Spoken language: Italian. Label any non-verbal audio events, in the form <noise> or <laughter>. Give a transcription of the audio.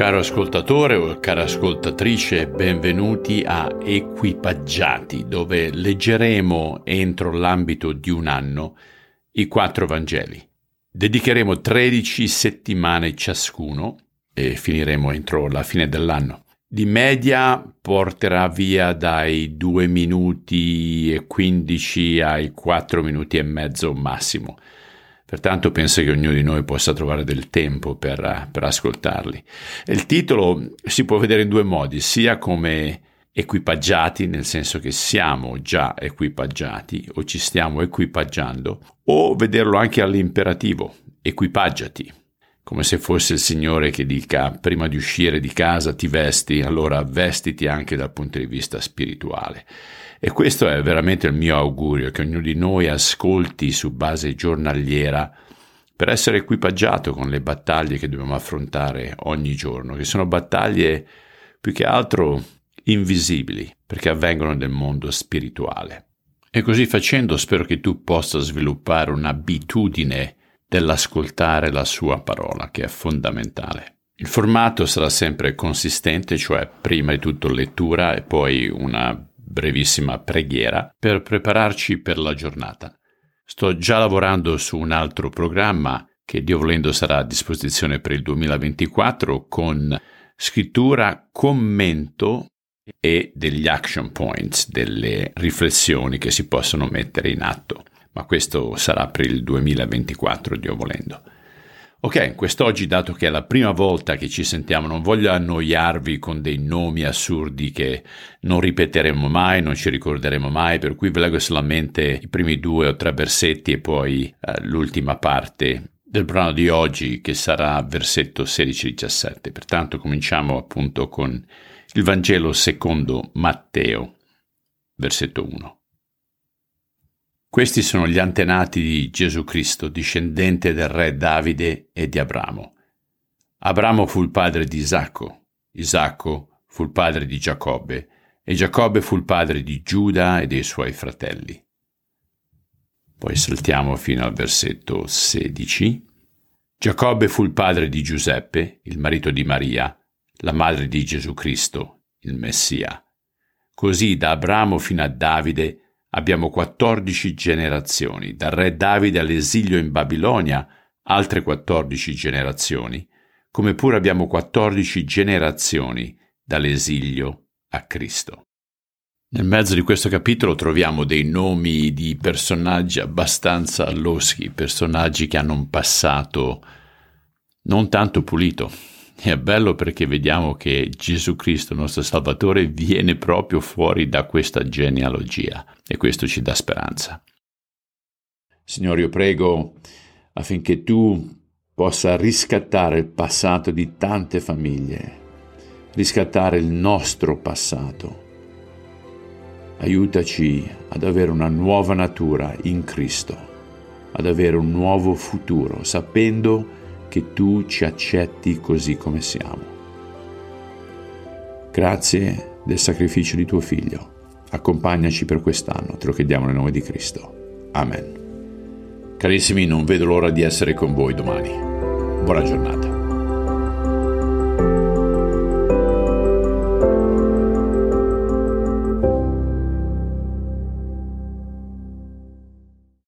Caro ascoltatore o cara ascoltatrice, benvenuti a Equipaggiati, dove leggeremo entro l'ambito di un anno i quattro Vangeli. Dedicheremo 13 settimane ciascuno e finiremo entro la fine dell'anno. Di media porterà via dai 2 minuti e 15 ai 4 minuti e mezzo massimo. Pertanto penso che ognuno di noi possa trovare del tempo per, per ascoltarli. Il titolo si può vedere in due modi, sia come equipaggiati, nel senso che siamo già equipaggiati o ci stiamo equipaggiando, o vederlo anche all'imperativo, equipaggiati, come se fosse il Signore che dica prima di uscire di casa ti vesti, allora vestiti anche dal punto di vista spirituale. E questo è veramente il mio augurio, che ognuno di noi ascolti su base giornaliera per essere equipaggiato con le battaglie che dobbiamo affrontare ogni giorno, che sono battaglie più che altro invisibili, perché avvengono nel mondo spirituale. E così facendo spero che tu possa sviluppare un'abitudine dell'ascoltare la sua parola, che è fondamentale. Il formato sarà sempre consistente, cioè prima di tutto lettura e poi una brevissima preghiera per prepararci per la giornata. Sto già lavorando su un altro programma che Dio volendo sarà a disposizione per il 2024 con scrittura, commento e degli action points, delle riflessioni che si possono mettere in atto. Ma questo sarà per il 2024, Dio volendo. Ok, quest'oggi, dato che è la prima volta che ci sentiamo, non voglio annoiarvi con dei nomi assurdi che non ripeteremo mai, non ci ricorderemo mai, per cui vi leggo solamente i primi due o tre versetti e poi eh, l'ultima parte del brano di oggi che sarà versetto 16-17. Pertanto cominciamo appunto con il Vangelo secondo Matteo, versetto 1. Questi sono gli antenati di Gesù Cristo, discendente del re Davide e di Abramo. Abramo fu il padre di Isacco, Isacco fu il padre di Giacobbe, e Giacobbe fu il padre di Giuda e dei suoi fratelli. Poi saltiamo fino al versetto 16. Giacobbe fu il padre di Giuseppe, il marito di Maria, la madre di Gesù Cristo, il Messia. Così da Abramo fino a Davide Abbiamo 14 generazioni, dal re Davide all'esilio in Babilonia, altre 14 generazioni, come pure abbiamo 14 generazioni dall'esilio a Cristo. Nel mezzo di questo capitolo troviamo dei nomi di personaggi abbastanza loschi, personaggi che hanno un passato non tanto pulito, <laughs> è bello perché vediamo che Gesù Cristo, nostro Salvatore, viene proprio fuori da questa genealogia e questo ci dà speranza. Signore, io prego affinché tu possa riscattare il passato di tante famiglie, riscattare il nostro passato. Aiutaci ad avere una nuova natura in Cristo, ad avere un nuovo futuro, sapendo che che tu ci accetti così come siamo. Grazie del sacrificio di tuo Figlio. Accompagnaci per quest'anno, te lo chiediamo nel nome di Cristo. Amen. Carissimi, non vedo l'ora di essere con voi domani. Buona giornata.